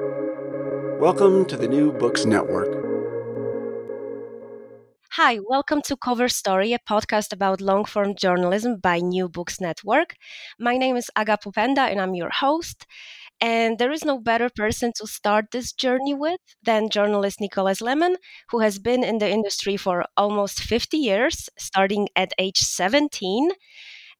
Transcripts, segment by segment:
Welcome to the New Books Network. Hi, welcome to Cover Story, a podcast about long form journalism by New Books Network. My name is Aga Pupenda and I'm your host. And there is no better person to start this journey with than journalist Nicholas Lemann, who has been in the industry for almost 50 years, starting at age 17.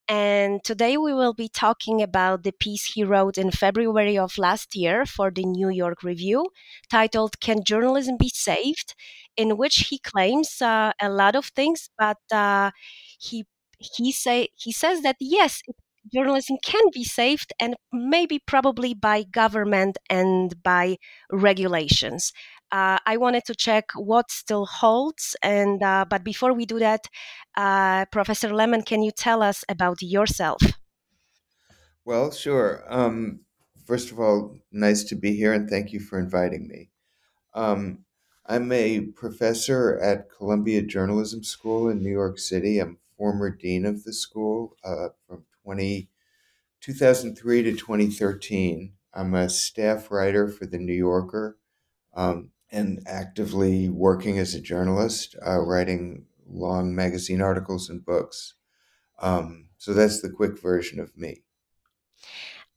And today we will be talking about the piece he wrote in February of last year for the New York Review titled Can Journalism Be Saved? in which he claims uh, a lot of things, but uh, he he say he says that yes, journalism can be saved and maybe probably by government and by regulations. Uh, I wanted to check what still holds, and uh, but before we do that, uh, Professor Lemann, can you tell us about yourself? Well, sure. Um, first of all, nice to be here, and thank you for inviting me. Um, I'm a professor at Columbia Journalism School in New York City. I'm former dean of the school uh, from 20, 2003 to 2013. I'm a staff writer for The New Yorker um, and actively working as a journalist, uh, writing long magazine articles and books. Um, so that's the quick version of me.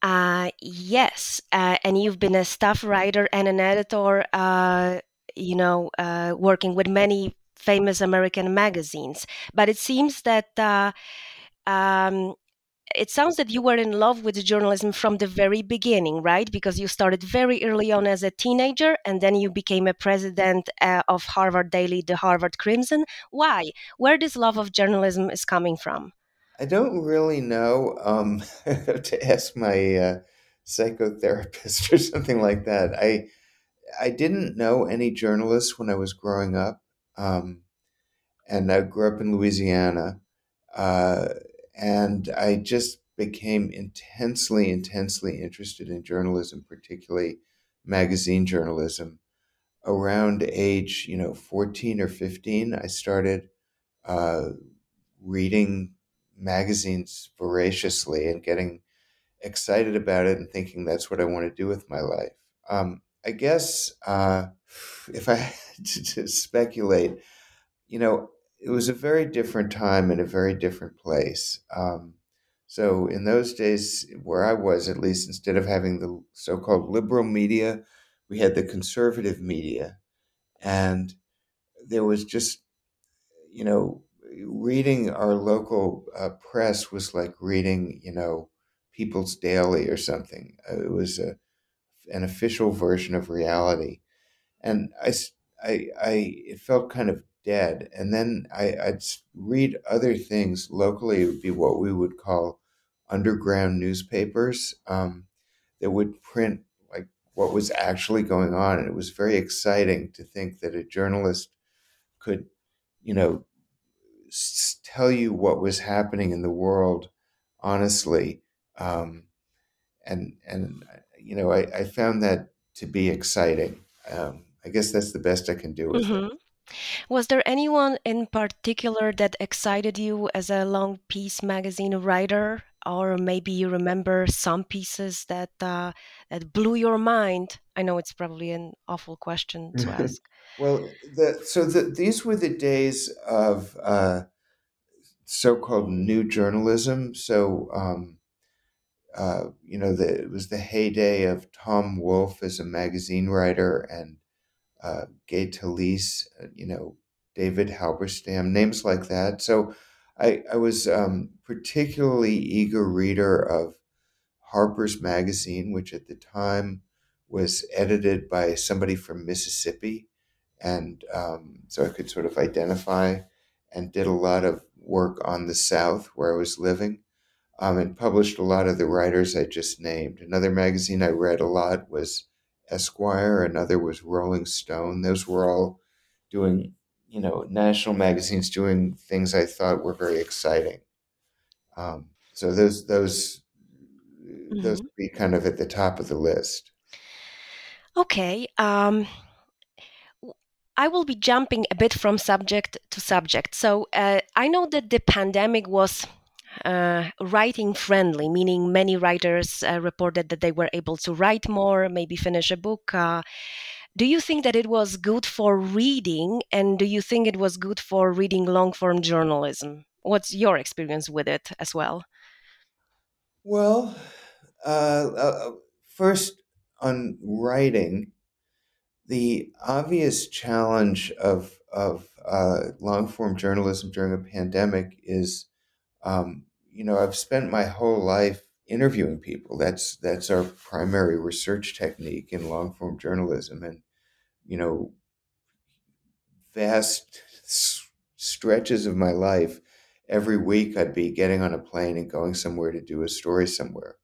Uh, yes, uh, and you've been a staff writer and an editor, uh, you know, uh, working with many famous American magazines. But it seems that uh, um, it sounds that you were in love with journalism from the very beginning, right? Because you started very early on as a teenager and then you became a president uh, of Harvard Daily, the Harvard Crimson. Why? Where this love of journalism is coming from? I don't really know. Um, to ask my uh, psychotherapist or something like that. I I didn't know any journalists when I was growing up, um, and I grew up in Louisiana. Uh, and I just became intensely, intensely interested in journalism, particularly magazine journalism. Around age, you know, 14 or 15, I started uh, reading magazines voraciously and getting excited about it and thinking that's what I want to do with my life. Um, I guess uh, if I had to, to speculate, you know, it was a very different time and a very different place. Um, so in those days, where I was, at least, instead of having the so-called liberal media, we had the conservative media, and there was just, you know, reading our local uh, press was like reading, you know, People's Daily or something. Uh, it was a, an official version of reality, and I, I, I, it felt kind of dead. And then I, would read other things locally. It would be what we would call underground newspapers um, that would print like what was actually going on. And it was very exciting to think that a journalist could, you know, s- tell you what was happening in the world honestly. Um, and and you know, I, I found that to be exciting. Um, I guess that's the best I can do with mm-hmm. it. Was there anyone in particular that excited you as a long piece magazine writer? Or maybe you remember some pieces that uh, that blew your mind. I know it's probably an awful question to ask. well, the, so the, these were the days of uh, so-called new journalism. So um, uh, you know, the, it was the heyday of Tom Wolfe as a magazine writer and uh, Gay Talese, uh, you know, David Halberstam, names like that. So I, I was um, particularly eager reader of Harper's Magazine, which at the time was edited by somebody from Mississippi. And um, so I could sort of identify and did a lot of work on the South where I was living um, and published a lot of the writers I just named. Another magazine I read a lot was Esquire, another was Rolling Stone. Those were all doing, you know, national magazines doing things I thought were very exciting. Um, so those those mm-hmm. those would be kind of at the top of the list. Okay. Um, I will be jumping a bit from subject to subject. So uh, I know that the pandemic was uh, writing friendly, meaning many writers uh, reported that they were able to write more, maybe finish a book. Uh, do you think that it was good for reading, and do you think it was good for reading long form journalism? What's your experience with it as well? Well, uh, uh, first on writing, the obvious challenge of of uh, long form journalism during a pandemic is, um, you know, I've spent my whole life interviewing people. That's that's our primary research technique in long form journalism, and you know, vast s- stretches of my life, every week I'd be getting on a plane and going somewhere to do a story somewhere.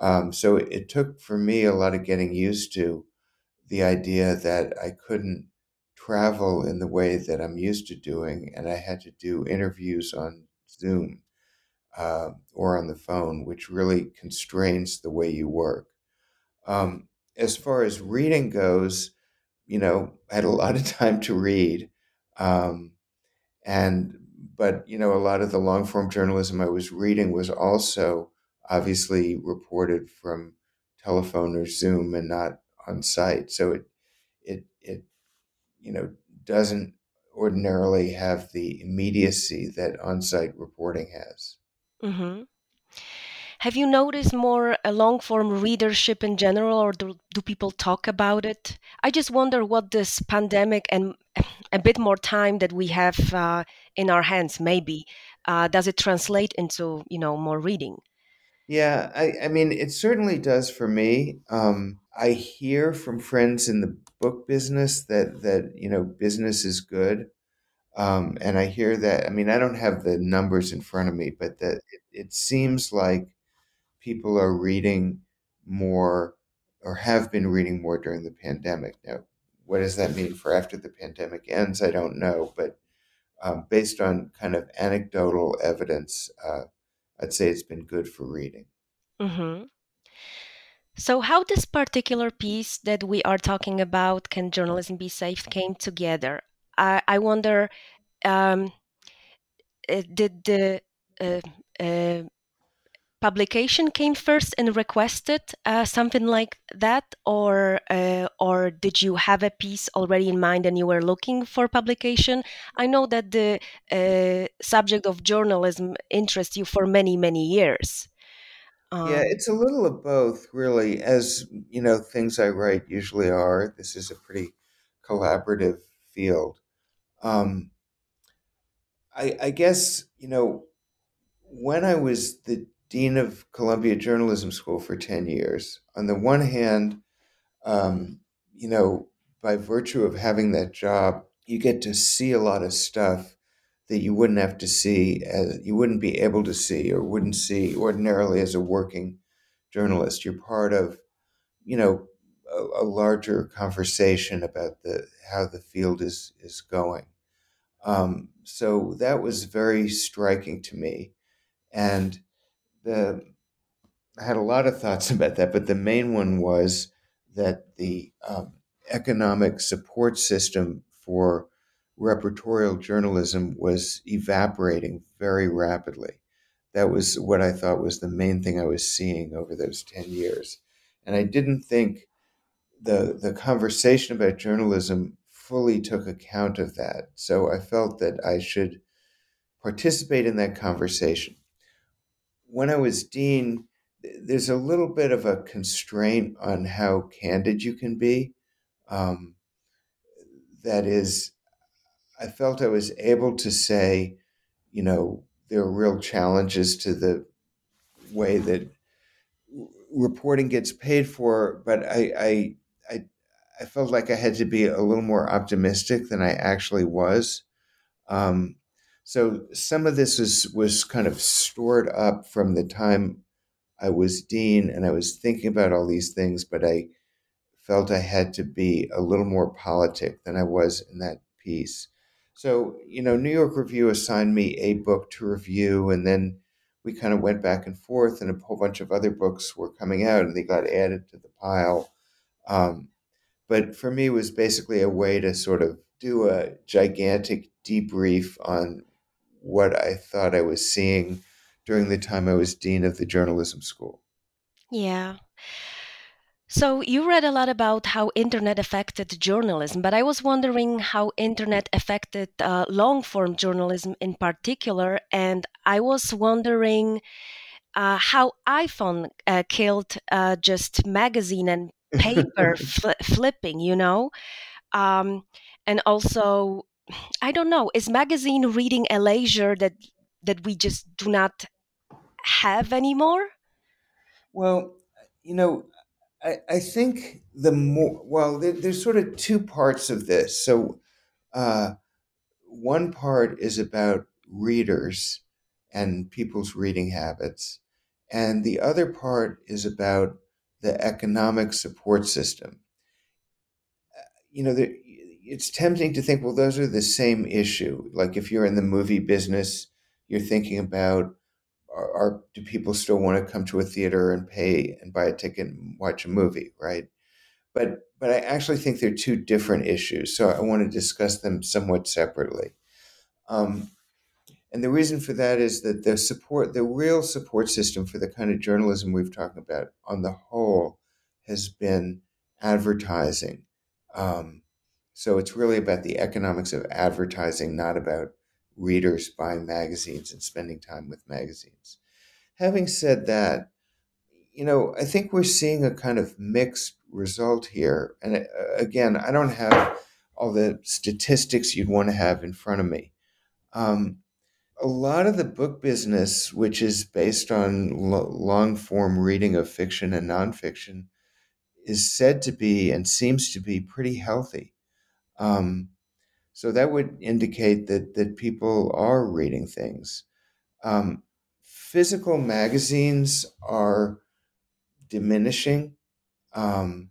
Um, so it took for me a lot of getting used to the idea that I couldn't travel in the way that I'm used to doing, and I had to do interviews on Zoom uh, or on the phone, which really constrains the way you work. Um, as far as reading goes, you know, I had a lot of time to read, um, and but you know, a lot of the long form journalism I was reading was also obviously reported from telephone or Zoom and not on site. So it it it you know doesn't ordinarily have the immediacy that on site reporting has. Mm-hmm. Have you noticed more a long form readership in general, or do, do people talk about it? I just wonder what this pandemic and a bit more time that we have uh, in our hands, maybe, uh, does it translate into you know more reading? Yeah, I, I mean, it certainly does for me. Um, I hear from friends in the book business that that you know business is good, um, and I hear that. I mean, I don't have the numbers in front of me, but that it, it seems like people are reading more or have been reading more during the pandemic. Now, what does that mean for after the pandemic ends? I don't know, but um, based on kind of anecdotal evidence, uh, I'd say it's been good for reading. Mm-hmm. So, how this particular piece that we are talking about, Can Journalism Be Safe, came together? I, I wonder, um, uh, did the uh, uh, publication came first and requested uh, something like that, or uh, or did you have a piece already in mind and you were looking for publication? I know that the uh, subject of journalism interests you for many many years. Yeah, Um, it's a little of both, really. As you know, things I write usually are. This is a pretty collaborative field. Um, I, I guess you know when I was the dean of Columbia Journalism School for ten years. On the one hand, um, you know, by virtue of having that job, you get to see a lot of stuff that you wouldn't have to see as you wouldn't be able to see or wouldn't see ordinarily as a working journalist. You're part of, you know, a, a larger conversation about the how the field is is going. Um, so that was very striking to me, and the I had a lot of thoughts about that, but the main one was that the um, economic support system for reportorial journalism was evaporating very rapidly. That was what I thought was the main thing I was seeing over those 10 years. And I didn't think the, the conversation about journalism fully took account of that. So I felt that I should participate in that conversation. When I was dean, there's a little bit of a constraint on how candid you can be. Um, that is, I felt I was able to say, you know, there are real challenges to the way that reporting gets paid for, but I, I, I, I felt like I had to be a little more optimistic than I actually was. Um, so some of this was was kind of stored up from the time I was dean, and I was thinking about all these things, but I felt I had to be a little more politic than I was in that piece. So, you know, New York Review assigned me a book to review, and then we kind of went back and forth, and a whole bunch of other books were coming out, and they got added to the pile. Um, but for me, it was basically a way to sort of do a gigantic debrief on what I thought I was seeing during the time I was dean of the journalism school. Yeah. So you read a lot about how internet affected journalism, but I was wondering how internet affected uh, long form journalism in particular, and I was wondering uh, how iPhone uh, killed uh, just magazine and paper fl- flipping, you know, um, and also I don't know, is magazine reading a leisure that that we just do not have anymore? Well, you know, I, I think the more well, there, there's sort of two parts of this. So, uh, one part is about readers and people's reading habits, and the other part is about the economic support system. Uh, you know, it's tempting to think, well, those are the same issue. Like if you're in the movie business, you're thinking about are, are, do people still want to come to a theater and pay and buy a ticket and watch a movie, right? But but I actually think they're two different issues, so I want to discuss them somewhat separately. Um, and the reason for that is that the support, the real support system for the kind of journalism we've talked about, on the whole, has been advertising. Um, so it's really about the economics of advertising, not about readers buying magazines and spending time with magazines. Having said that, you know, I think we're seeing a kind of mixed result here. And uh, again, I don't have all the statistics you'd want to have in front of me. Um, a lot of the book business, which is based on lo- long form reading of fiction and nonfiction, is said to be and seems to be pretty healthy. Um, so that would indicate that that people are reading things. Um, physical magazines are diminishing, um,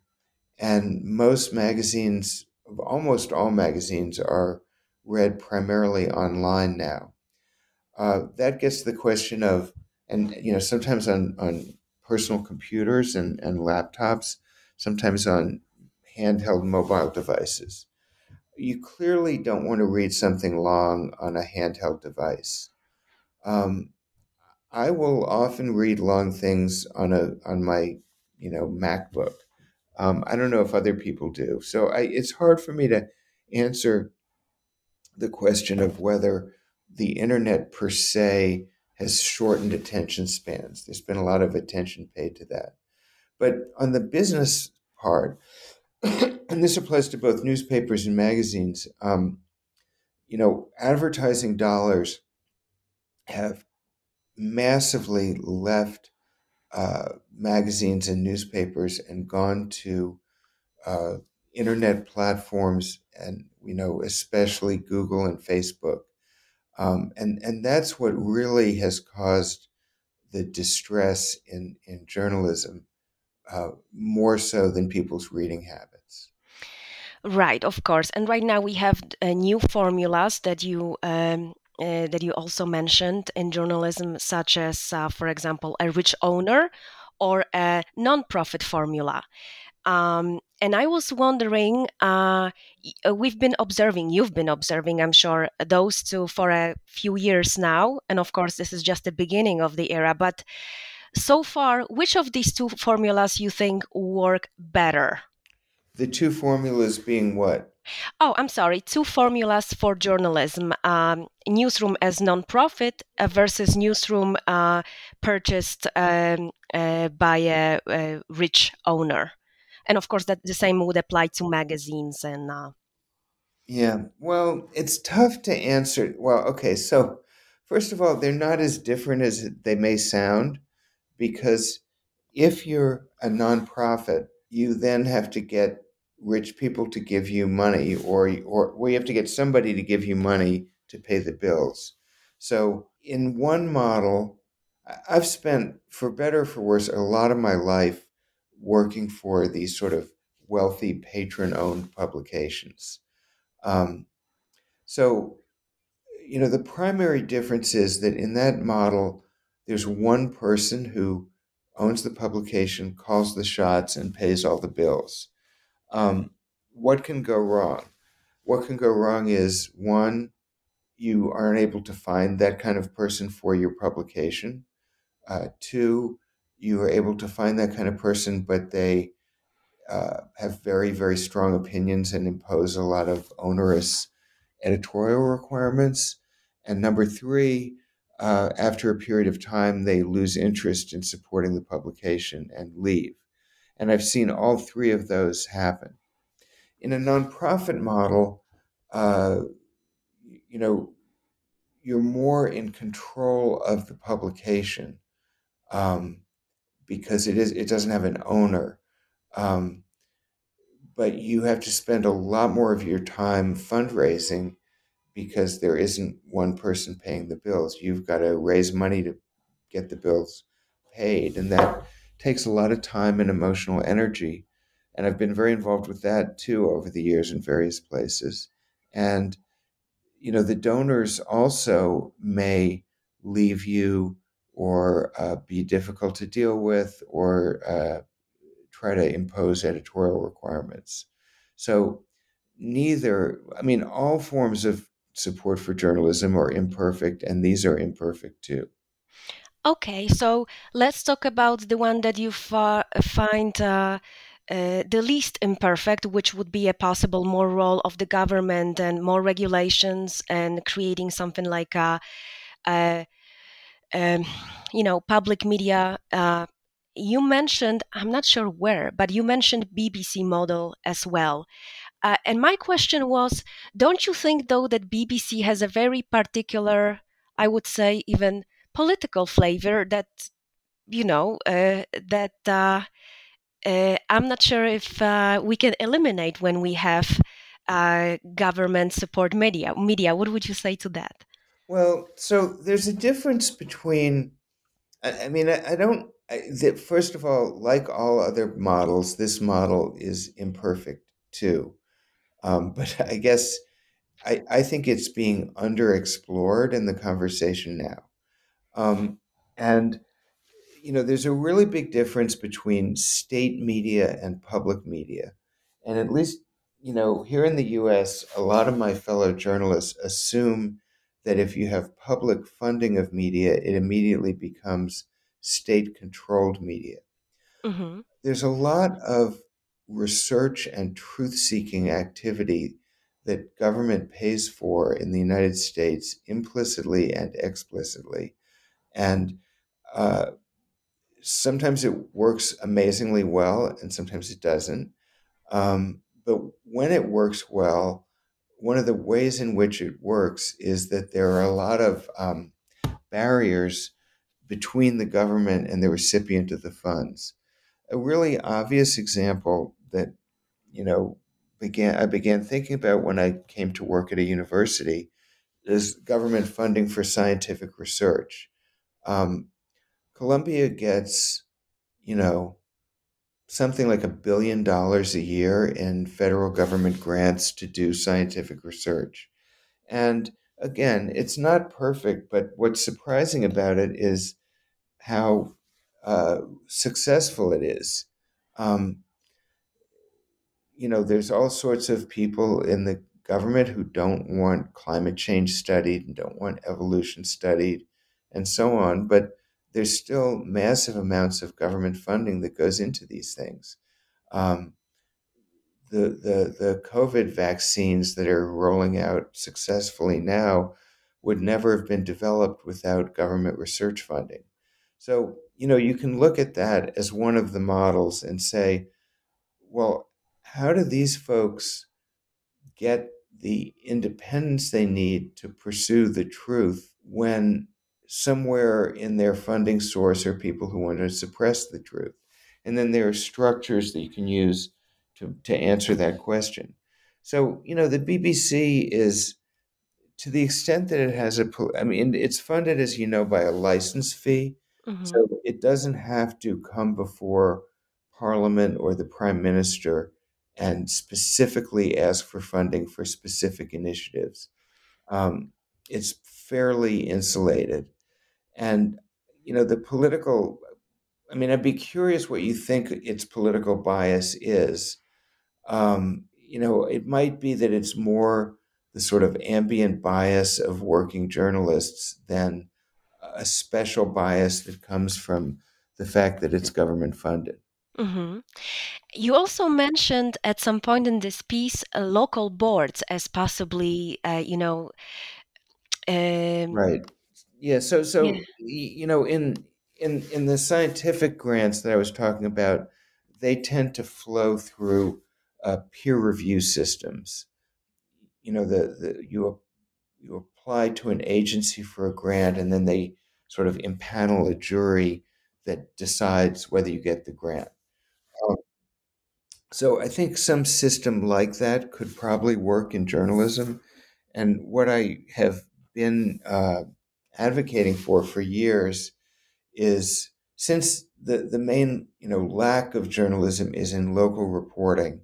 and most magazines, almost all magazines, are read primarily online now. Uh, that gets to the question of, and you know, sometimes on on personal computers and, and laptops, sometimes on handheld mobile devices you clearly don't want to read something long on a handheld device. Um, I will often read long things on a on my you know MacBook. Um, I don't know if other people do, so I, it's hard for me to answer the question of whether the internet per se has shortened attention spans. There's been a lot of attention paid to that, but on the business part, and this applies to both newspapers and magazines. Um, you know, advertising dollars have massively left uh, magazines and newspapers and gone to uh, internet platforms, and you know, especially Google and Facebook, um, and and that's what really has caused the distress in in journalism uh, more so than people's reading habits. Right, of course. And right now we have uh, new formulas that you um, uh, that you also mentioned in journalism, such as, uh, for example, a rich owner or a non-profit formula. Um, and I was wondering, uh, uh, we've been observing, you've been observing, I'm sure, those two for a few years now. And of course, this is just the beginning of the era. But so far, which of these two formulas you think work better? The two formulas being what? Oh, I'm sorry. Two formulas for journalism: um, newsroom as nonprofit versus newsroom uh, purchased um, uh, by a, a, rich owner, and of course, that the same would apply to magazines and. Uh, yeah, well, it's tough to answer. Well, okay, so first of all, they're not as different as they may sound because if you're a nonprofit, you then have to get rich people to give you money, or or we have to get somebody to give you money to pay the bills. So in one model, I've spent, for better or for worse, a lot of my life working for these sort of wealthy patron-owned publications. Um, so, you know, the primary difference is that in that model, there's one person who owns the publication, calls the shots, and pays all the bills. Um, what can go wrong? What can go wrong is one, you aren't able to find that kind of person for your publication. Uh, two, you are able to find that kind of person, but they uh, have very, very strong opinions and impose a lot of onerous editorial requirements. And number three, uh, after a period of time, they lose interest in supporting the publication and leave. And I've seen all three of those happen. In a nonprofit model, uh, you know, you're more in control of the publication um, because it is it doesn't have an owner. Um, but you have to spend a lot more of your time fundraising because there isn't one person paying the bills. You've got to raise money to get the bills paid, and that takes a lot of time and emotional energy. And I've been very involved with that too over the years in various places. And you know, the donors also may leave you or uh, be difficult to deal with or uh, try to impose editorial requirements. So, neither, I mean, all forms of support for journalism are imperfect, and these are imperfect too. Okay, so let's talk about the one that you fa- find uh, uh, the least imperfect, which would be a possible more role of the government and more regulations and creating something like a, a um, you know, public media. Uh, you mentioned, I'm not sure where, but you mentioned BBC model as well. Uh, and my question was don't you think, though, that BBC has a very particular, I would say, even political flavor that, you know, uh, that uh, uh I'm not sure if uh, we can eliminate when we have uh, government support media? Media, what would you say to that? Well, so there's a difference between, I, I mean, I, I don't, I, first of all, like all other models, this model is imperfect too. Um, but I guess I, I think it's being underexplored in the conversation now. Um, and, you know, there's a really big difference between state media and public media. And at least, you know, here in the US, a lot of my fellow journalists assume that if you have public funding of media, it immediately becomes state controlled media. Mm-hmm. There's a lot of research and truth seeking activity that government pays for in the United States implicitly and explicitly. And uh, sometimes it works amazingly well, and sometimes it doesn't. Um, but when it works well, one of the ways in which it works is that there are a lot of um, barriers between the government and the recipient of the funds. A really obvious example that you know began I began thinking about when I came to work at a university is government funding for scientific research. Um, Columbia gets, you know, something like a billion dollars a year in federal government grants to do scientific research. And again, it's not perfect, but what's surprising about it is how uh, successful it is. Um, you know, there's all sorts of people in the government who don't want climate change studied and don't want evolution studied and so on. But there's still massive amounts of government funding that goes into these things. Um, the, the, the COVID vaccines that are rolling out successfully now would never have been developed without government research funding. So, you know, you can look at that as one of the models and say, well, how do these folks get the independence they need to pursue the truth when somewhere in their funding source are people who want to suppress the truth? And then there are structures that you can use to, to answer that question. So, you know, the BBC is, to the extent that it has a, I mean, it's funded, as you know, by a license fee. Mm-hmm. So it doesn't have to come before Parliament or the Prime Minister and specifically ask for funding for specific initiatives. Um, it's fairly insulated. And, you know, the political, I mean, I'd be curious what you think its political bias is. Um, you know, it might be that it's more the sort of ambient bias of working journalists than a special bias that comes from the fact that it's government funded. Mm-hmm. You also mentioned at some point in this piece uh, local boards as possibly, uh, you know, um, right. Yeah. So, so yeah. you know, in in in the scientific grants that I was talking about, they tend to flow through uh, peer review systems. You know, the, the you you apply to an agency for a grant, and then they sort of impanel a jury that decides whether you get the grant. So I think some system like that could probably work in journalism. And what I have been uh, advocating for for years is since the, the main you know lack of journalism is in local reporting,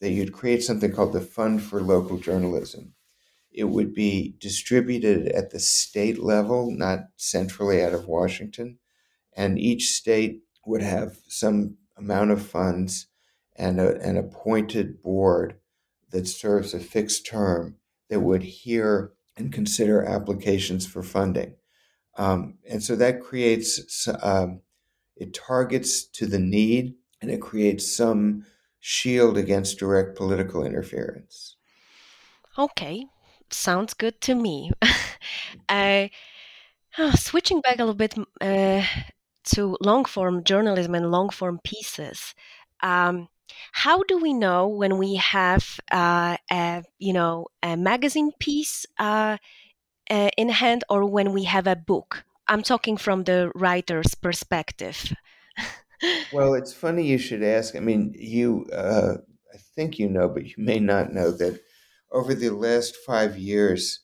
that you'd create something called the Fund for Local Journalism. It would be distributed at the state level, not centrally out of Washington, and each state would have some amount of funds and a, an appointed board that serves a fixed term that would hear and consider applications for funding. Um, and so that creates, um, it targets to the need and it creates some shield against direct political interference. Okay, sounds good to me. uh, switching back a little bit uh, to long form journalism and long form pieces. Um, how do we know when we have uh, a you know a magazine piece uh, uh, in hand or when we have a book? I'm talking from the writer's perspective. well, it's funny you should ask. I mean, you, uh, I think you know, but you may not know that over the last five years,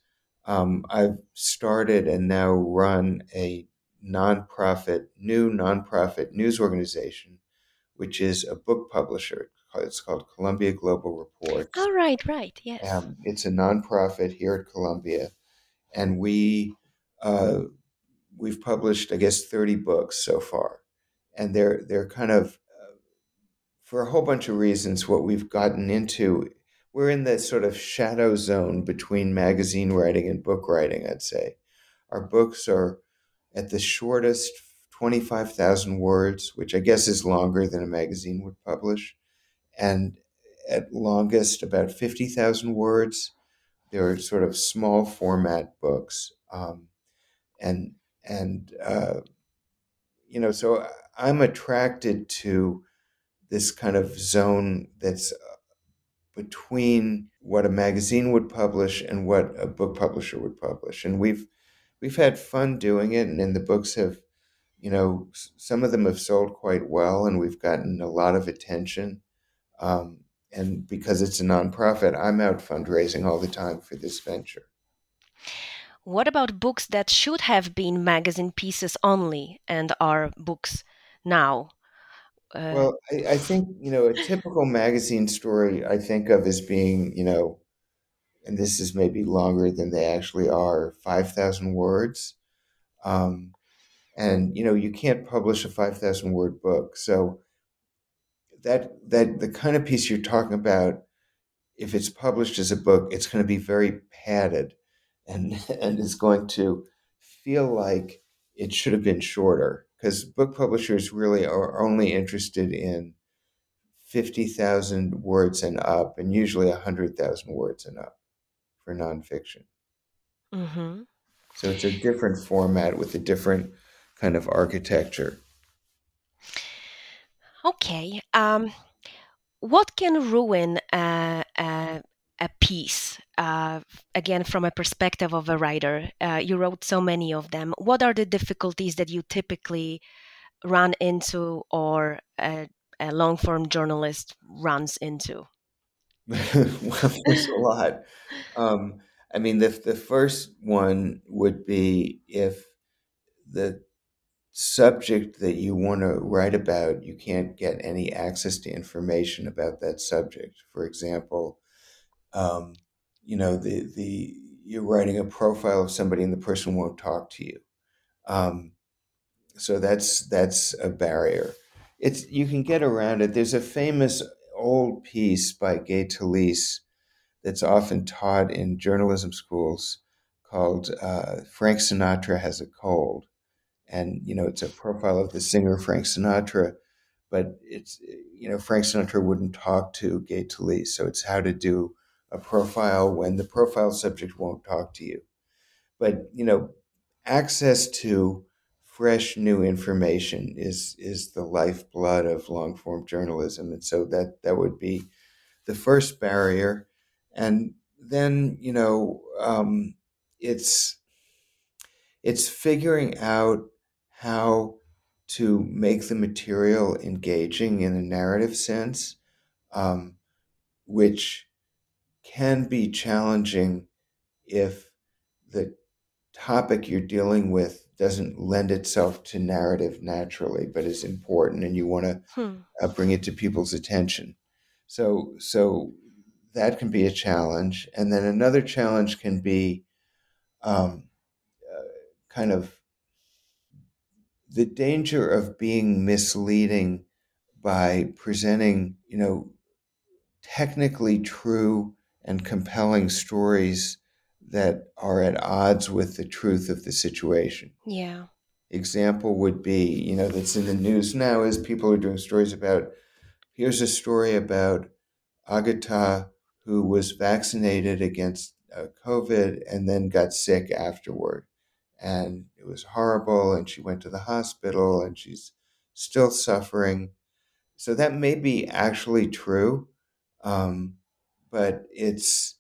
um, I've started and now run a nonprofit, new nonprofit news organization, which is a book publisher. It's called Columbia Global Reports. Oh, right, right, yes. Um, it's a nonprofit here at Columbia, and we uh, we've published, I guess, thirty books so far, and they're they're kind of uh, for a whole bunch of reasons. What we've gotten into, we're in the sort of shadow zone between magazine writing and book writing. I'd say our books are at the shortest 25,000 words, which I guess is longer than a magazine would publish, and at longest about 50,000 words. They're sort of small format books. Um, and, and, uh, you know, so I'm attracted to this kind of zone that's uh, between what a magazine would publish and what a book publisher would publish. And we've we've had fun doing it, and, and the books have, you know, some of them have sold quite well, and we've gotten a lot of attention. Um, and because it's a nonprofit, I'm out fundraising all the time for this venture. What about books that should have been magazine pieces only and are books now? Uh, well, I, I, think you know a typical magazine story. I think of as being you know and this is maybe longer than they actually are, 5,000 words. Um, and, you know, you can't publish a 5,000 word book. So that, that the kind of piece you're talking about, if it's published as a book, it's going to be very padded and, and is going to feel like it should have been shorter because book publishers really are only interested in 50,000 words and up, and usually 100,000 words and up for nonfiction. Mm-hmm. So it's a different format with a different kind of architecture. Okay. Um, what can ruin a, a, a piece? Uh, again, from a perspective of a writer, uh, you wrote so many of them. What are the difficulties that you typically run into, or a, a long form journalist runs into? well, there's a lot. Um, I mean, the the first one would be if the subject that you want to write about, you can't get any access to information about that subject. For example, um, you know, the the you're writing a profile of somebody and the person won't talk to you. Um, so that's that's a barrier. It's you can get around it. There's a famous old piece by Gay Talese that's often taught in journalism schools called uh, Frank Sinatra Has a Cold. And, you know, it's a profile of the singer Frank Sinatra, but it's, you know, Frank Sinatra wouldn't talk to Gay Talese. So it's how to do a profile when the profile subject won't talk to you. But, you know, access to fresh new information is is the lifeblood of long form journalism and so that that would be the first barrier and then you know um, it's it's figuring out how to make the material engaging in a narrative sense um, which can be challenging if the topic you're dealing with doesn't lend itself to narrative naturally, but is important, and you want to hmm. uh, bring it to people's attention. So, so that can be a challenge, and then another challenge can be um, uh, kind of the danger of being misleading by presenting, you know, technically true and compelling stories that are at odds with the truth of the situation. Yeah. Example would be, you know, that's in the news now is people are doing stories about here's a story about Agata who was vaccinated against uh, COVID and then got sick afterward. And it was horrible, and she went to the hospital and she's still suffering. So that may be actually true, um, but it's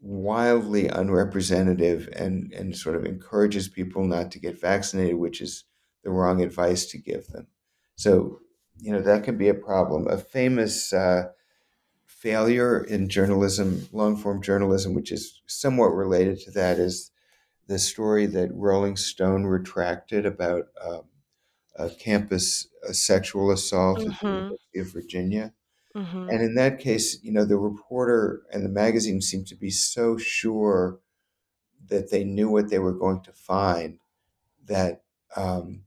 wildly unrepresentative and, and sort of encourages people not to get vaccinated, which is the wrong advice to give them. So, you know, that can be a problem. A famous uh, failure in journalism, long form journalism, which is somewhat related to that, is the story that Rolling Stone retracted about um, a campus a sexual assault mm-hmm. at the mm-hmm. University of Virginia. Mm-hmm. And in that case, you know, the reporter and the magazine seemed to be so sure that they knew what they were going to find that um,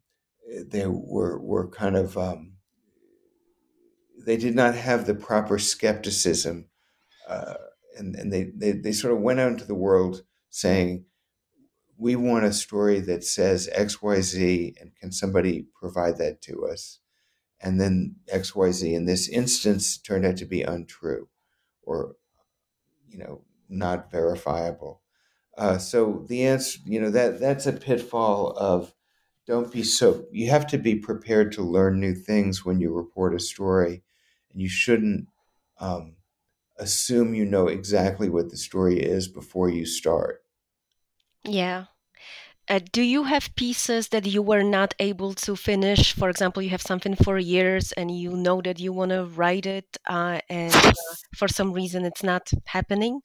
they were were kind of um, they did not have the proper skepticism, uh, and and they, they they sort of went out into the world saying, "We want a story that says X Y Z, and can somebody provide that to us?" and then XYZ in this instance turned out to be untrue or, you know, not verifiable. Uh, so the answer, you know, that that's a pitfall of don't be so, you have to be prepared to learn new things when you report a story and you shouldn't um, assume you know exactly what the story is before you start. Yeah. Uh, do you have pieces that you were not able to finish? For example, you have something for years and you know that you want to write it, uh, and uh, for some reason it's not happening?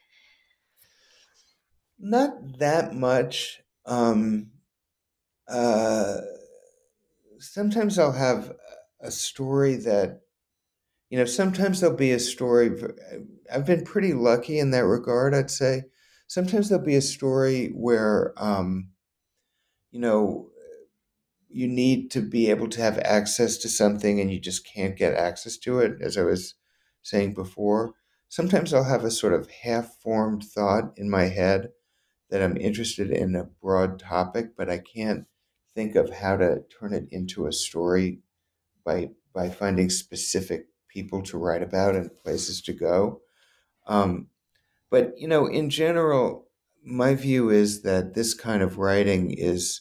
Not that much. Um, uh, sometimes I'll have a story that, you know, sometimes there'll be a story. I've been pretty lucky in that regard, I'd say. Sometimes there'll be a story where, um, you know, you need to be able to have access to something and you just can't get access to it, as I was saying before. Sometimes I'll have a sort of half formed thought in my head that I'm interested in a broad topic, but I can't think of how to turn it into a story by by finding specific people to write about and places to go. Um, but you know, in general, my view is that this kind of writing is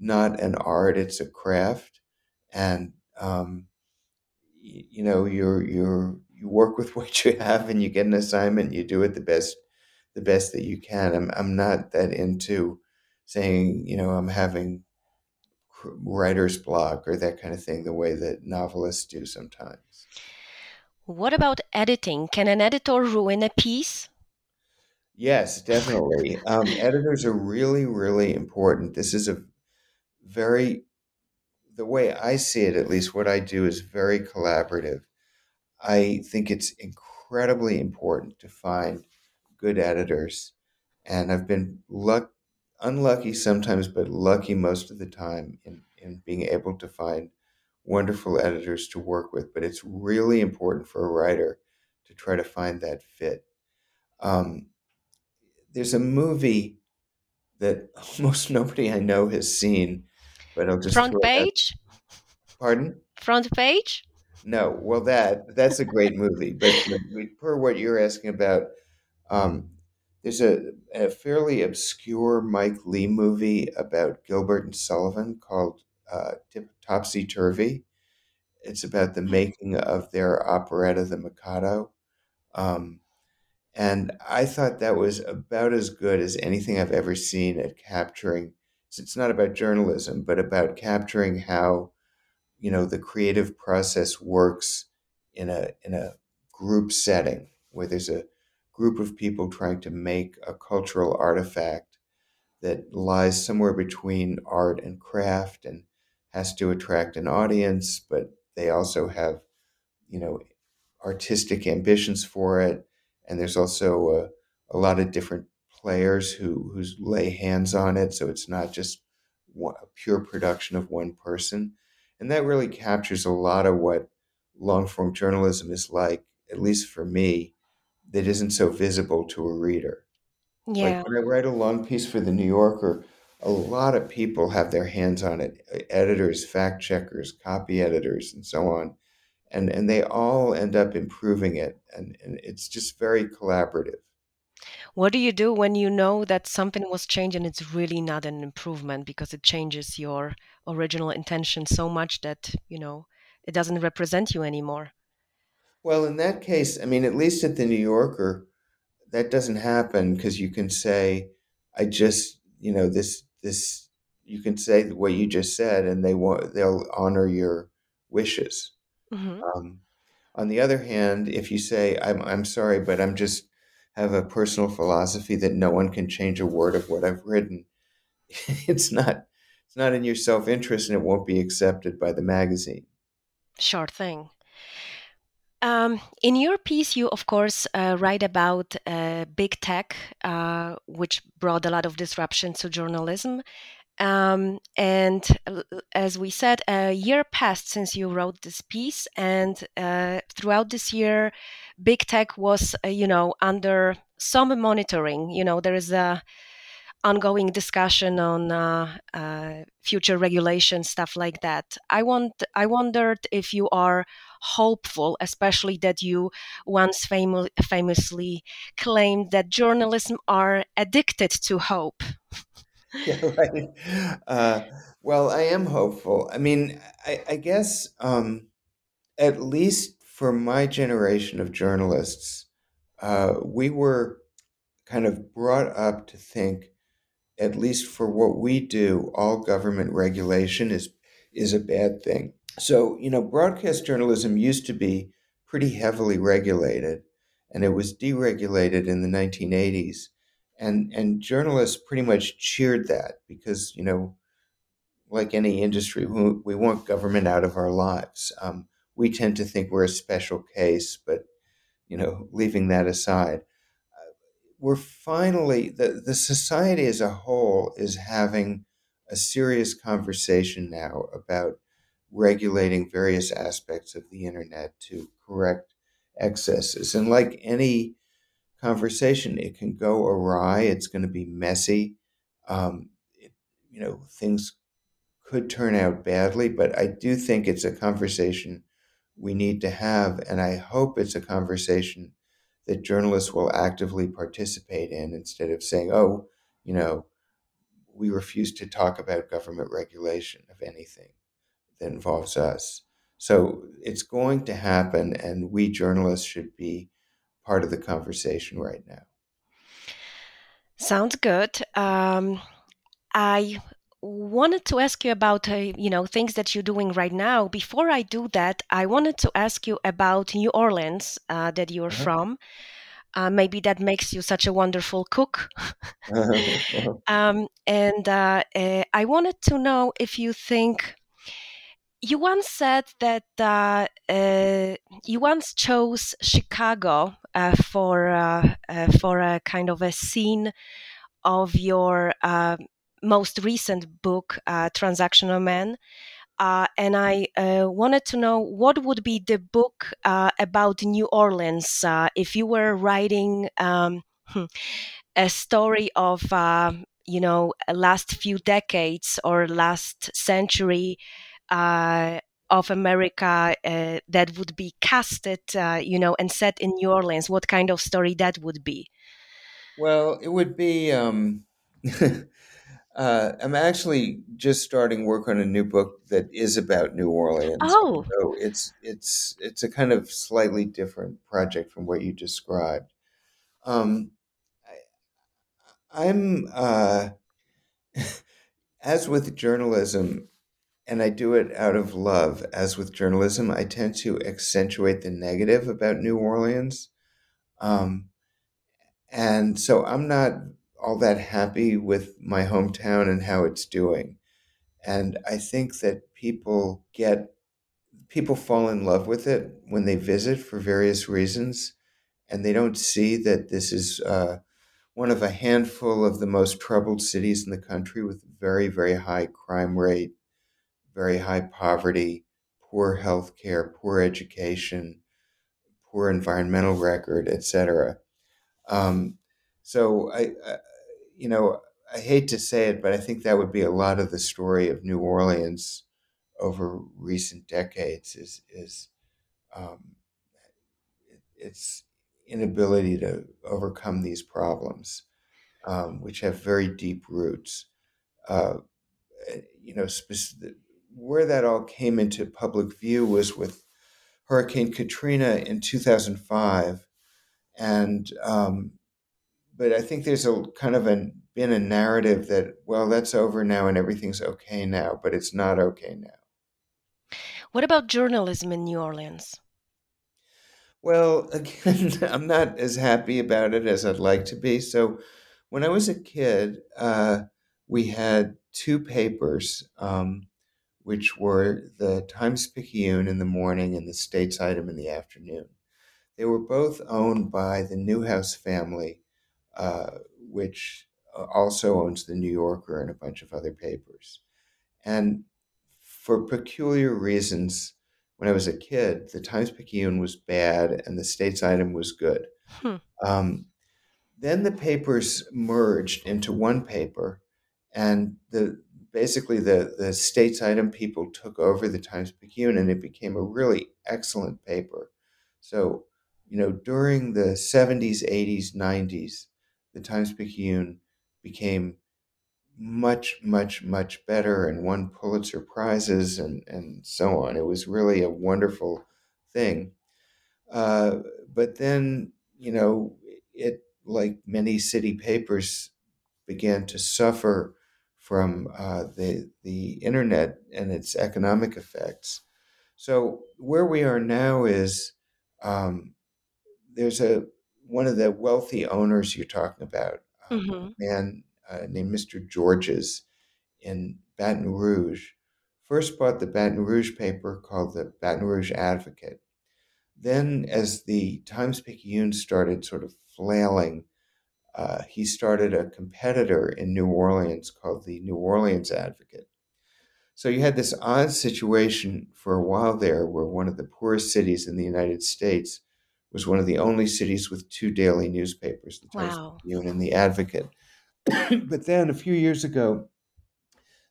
not an art; it's a craft, and um, you, know you're you're you work with what you have, and you get an assignment, you do it the best the best that you can. I'm I'm not that into saying you know I'm having writer's block or that kind of thing the way that novelists do sometimes. What about editing? Can an editor ruin a piece? Yes, definitely. Um, editors are really, really important. This is a very, the way I see it, at least what I do is very collaborative. I think it's incredibly important to find good editors. And I've been luck, unlucky sometimes, but lucky most of the time in, in being able to find wonderful editors to work with. But it's really important for a writer to try to find that fit. Um, there's a movie that almost nobody I know has seen, but I'll just front page. Pardon? Front page. No, well that that's a great movie, but, per what you're asking about, um, there's a, a fairly obscure Mike Leigh movie about Gilbert and Sullivan called uh, Topsy Turvy. It's about the making of their operetta, The Mikado. Um, and I thought that was about as good as anything I've ever seen at capturing. It's not about journalism, but about capturing how, you know, the creative process works in a in a group setting where there's a group of people trying to make a cultural artifact that lies somewhere between art and craft and has to attract an audience, but they also have, you know, artistic ambitions for it. And there's also a, a lot of different players who who lay hands on it, so it's not just one, a pure production of one person. And that really captures a lot of what long form journalism is like, at least for me, that isn't so visible to a reader. Yeah. Like when I write a long piece for the New Yorker, a lot of people have their hands on it editors, fact checkers, copy editors, and so on. And, and they all end up improving it. And, and it's just very collaborative. What do you do when you know that something was changed and it's really not an improvement because it changes your original intention so much that, you know, it doesn't represent you anymore? Well, in that case, I mean, at least at the New Yorker, that doesn't happen because you can say, I just, you know, this, this, you can say what you just said and they want, they'll honor your wishes. Mm-hmm. Um, on the other hand, if you say, I'm, I'm sorry, but I'm just have a personal philosophy that no one can change a word of what I've written, it's not, it's not in your self interest and it won't be accepted by the magazine. Sure thing. Um, in your piece, you of course uh, write about uh, big tech, uh, which brought a lot of disruption to journalism. Um, and as we said, a year passed since you wrote this piece, and uh, throughout this year, big tech was, uh, you know, under some monitoring. You know, there is a ongoing discussion on uh, uh, future regulation, stuff like that. I want, I wondered if you are hopeful, especially that you once fam- famously claimed that journalism are addicted to hope. yeah, right. Uh, well, I am hopeful. I mean, I, I guess um, at least for my generation of journalists, uh, we were kind of brought up to think, at least for what we do, all government regulation is is a bad thing. So, you know, broadcast journalism used to be pretty heavily regulated, and it was deregulated in the 1980s. And, and journalists pretty much cheered that because, you know, like any industry, we, we want government out of our lives. Um, we tend to think we're a special case, but, you know, leaving that aside, uh, we're finally, the, the society as a whole is having a serious conversation now about regulating various aspects of the internet to correct excesses. And like any conversation, it can go awry. It's going to be messy. Um, it, you know, things could turn out badly, but I do think it's a conversation we need to have. And I hope it's a conversation that journalists will actively participate in instead of saying, oh, you know, we refuse to talk about government regulation of anything that involves us. So it's going to happen, and we journalists should be part of the conversation right now. Sounds good. Um, I wanted to ask you about uh, you know things that you're doing right now. Before I do that, I wanted to ask you about New Orleans uh, that you're uh-huh. from. Uh, maybe that makes you such a wonderful cook. um, and uh, uh, I wanted to know if you think you once said that uh, uh, you once chose Chicago uh, for uh, uh, for a kind of a scene of your uh, most recent book, Transactional Man. and I wanted to know what would be the book about New Orleans if you were writing um, Hmm. A story of uh, you know last few decades or last century uh, of America uh, that would be casted, uh, you know, and set in New Orleans, what kind of story that would be? Well, it would be. Um, uh, I'm actually just starting work on a new book that is about New Orleans. Oh, so it's it's it's a kind of slightly different project from what you described. Um, I, I'm uh, as with journalism, and I do it out of love. As with journalism, I tend to accentuate the negative about New Orleans. Um, and so I'm not all that happy with my hometown and how it's doing. And I think that people get, people fall in love with it when they visit for various reasons. And they don't see that this is uh, one of a handful of the most troubled cities in the country with very, very high crime rate very high poverty, poor health care, poor education, poor environmental record, etc. Um, so I, I, you know, I hate to say it, but I think that would be a lot of the story of New Orleans over recent decades is is um, its inability to overcome these problems, um, which have very deep roots. Uh, you know, specific, where that all came into public view was with Hurricane Katrina in 2005, and um, but I think there's a kind of a, been a narrative that well that's over now and everything's okay now, but it's not okay now. What about journalism in New Orleans? Well, again, I'm not as happy about it as I'd like to be. So, when I was a kid, uh, we had two papers. Um, which were the Times Picayune in the morning and the States Item in the afternoon. They were both owned by the Newhouse family, uh, which uh, also owns the New Yorker and a bunch of other papers. And for peculiar reasons, when I was a kid, the Times Picayune was bad and the States Item was good. Hmm. Um, then the papers merged into one paper, and the basically the, the states item people took over the Times Picayune and it became a really excellent paper. So, you know, during the 70s, 80s, 90s, the Times Picayune became much, much, much better and won Pulitzer Prizes and, and so on. It was really a wonderful thing. Uh, but then, you know, it, like many city papers, began to suffer from uh, the the internet and its economic effects. So where we are now is um, there's a one of the wealthy owners you're talking about, um, mm-hmm. a man uh, named Mr. Georges in Baton Rouge, first bought the Baton Rouge paper called the Baton Rouge Advocate. Then, as the Times Picayune started sort of flailing uh, he started a competitor in New Orleans called the New Orleans Advocate. So you had this odd situation for a while there where one of the poorest cities in the United States was one of the only cities with two daily newspapers, the Times wow. Picayune and the Advocate. but then a few years ago,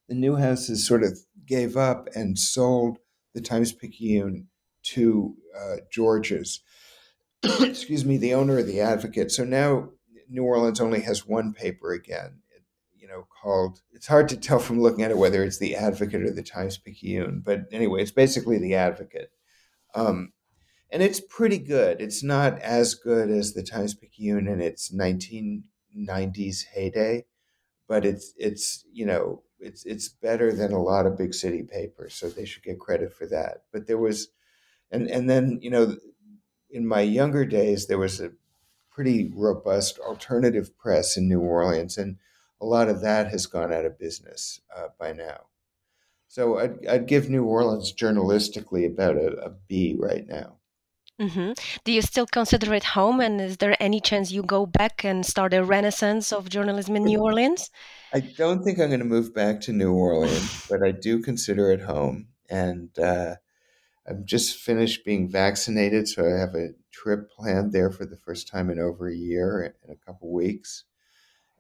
the Newhouses sort of gave up and sold the Times Picayune to uh, Georges, excuse me, the owner of the Advocate. So now New Orleans only has one paper again, you know, called, it's hard to tell from looking at it whether it's the Advocate or the Times Picayune, but anyway, it's basically the Advocate. Um, and it's pretty good. It's not as good as the Times Picayune in its 1990s heyday, but it's, it's, you know, it's, it's better than a lot of big city papers. So they should get credit for that. But there was, and, and then, you know, in my younger days, there was a pretty robust alternative press in New Orleans, and a lot of that has gone out of business uh, by now. So I'd, I'd, give New Orleans journalistically about a, a B right now. Mm-hmm. Do you still consider it home? And is there any chance you go back and start a renaissance of journalism in New Orleans? I don't think I'm going to move back to New Orleans, but I do consider it home. And uh, I'm just finished being vaccinated, so I have a trip planned there for the first time in over a year in a couple weeks,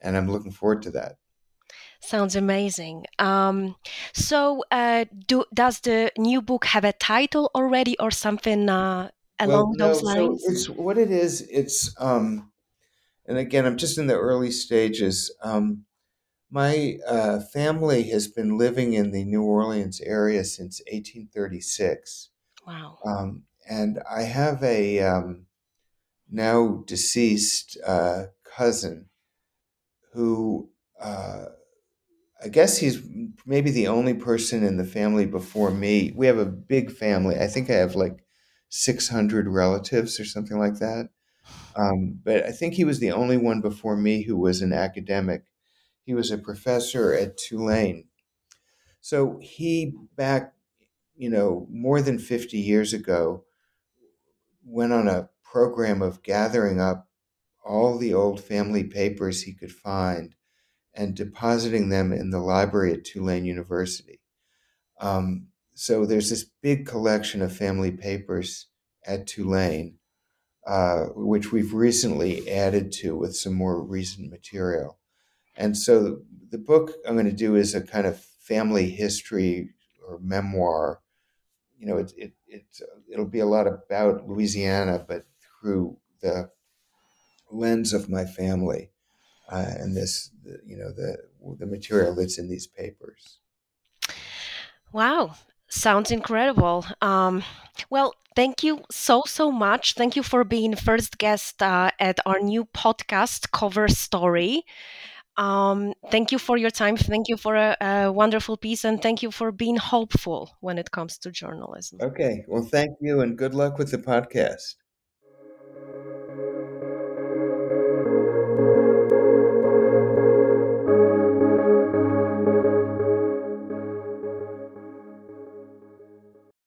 and I'm looking forward to that. Sounds amazing. Um, so, uh, do, does the new book have a title already, or something uh, along well, no, those lines? So it's what it is. It's um, and again, I'm just in the early stages. Um, my uh, family has been living in the New Orleans area since 1836. Wow. Um, and I have a um, now deceased uh, cousin who uh, I guess he's maybe the only person in the family before me. We have a big family. I think I have like 600 relatives or something like that. Um, but I think he was the only one before me who was an academic. He was a professor at Tulane. So he, back, you know, more than 50 years ago, went on a program of gathering up all the old family papers he could find and depositing them in the library at Tulane University. Um, so there's this big collection of family papers at Tulane, uh, which we've recently added to with some more recent material. And so the book I'm going to do is a kind of family history or memoir. You know, it, it, it, it'll be a lot about Louisiana, but through the lens of my family uh, and this, you know, the the material that's in these papers. Wow, sounds incredible. Um, well, thank you so so much. Thank you for being first guest uh, at our new podcast, Cover Story. Um, thank you for your time. Thank you for a, a, wonderful piece, and thank you for being hopeful when it comes to journalism. Okay. Well, thank you, and good luck with the podcast.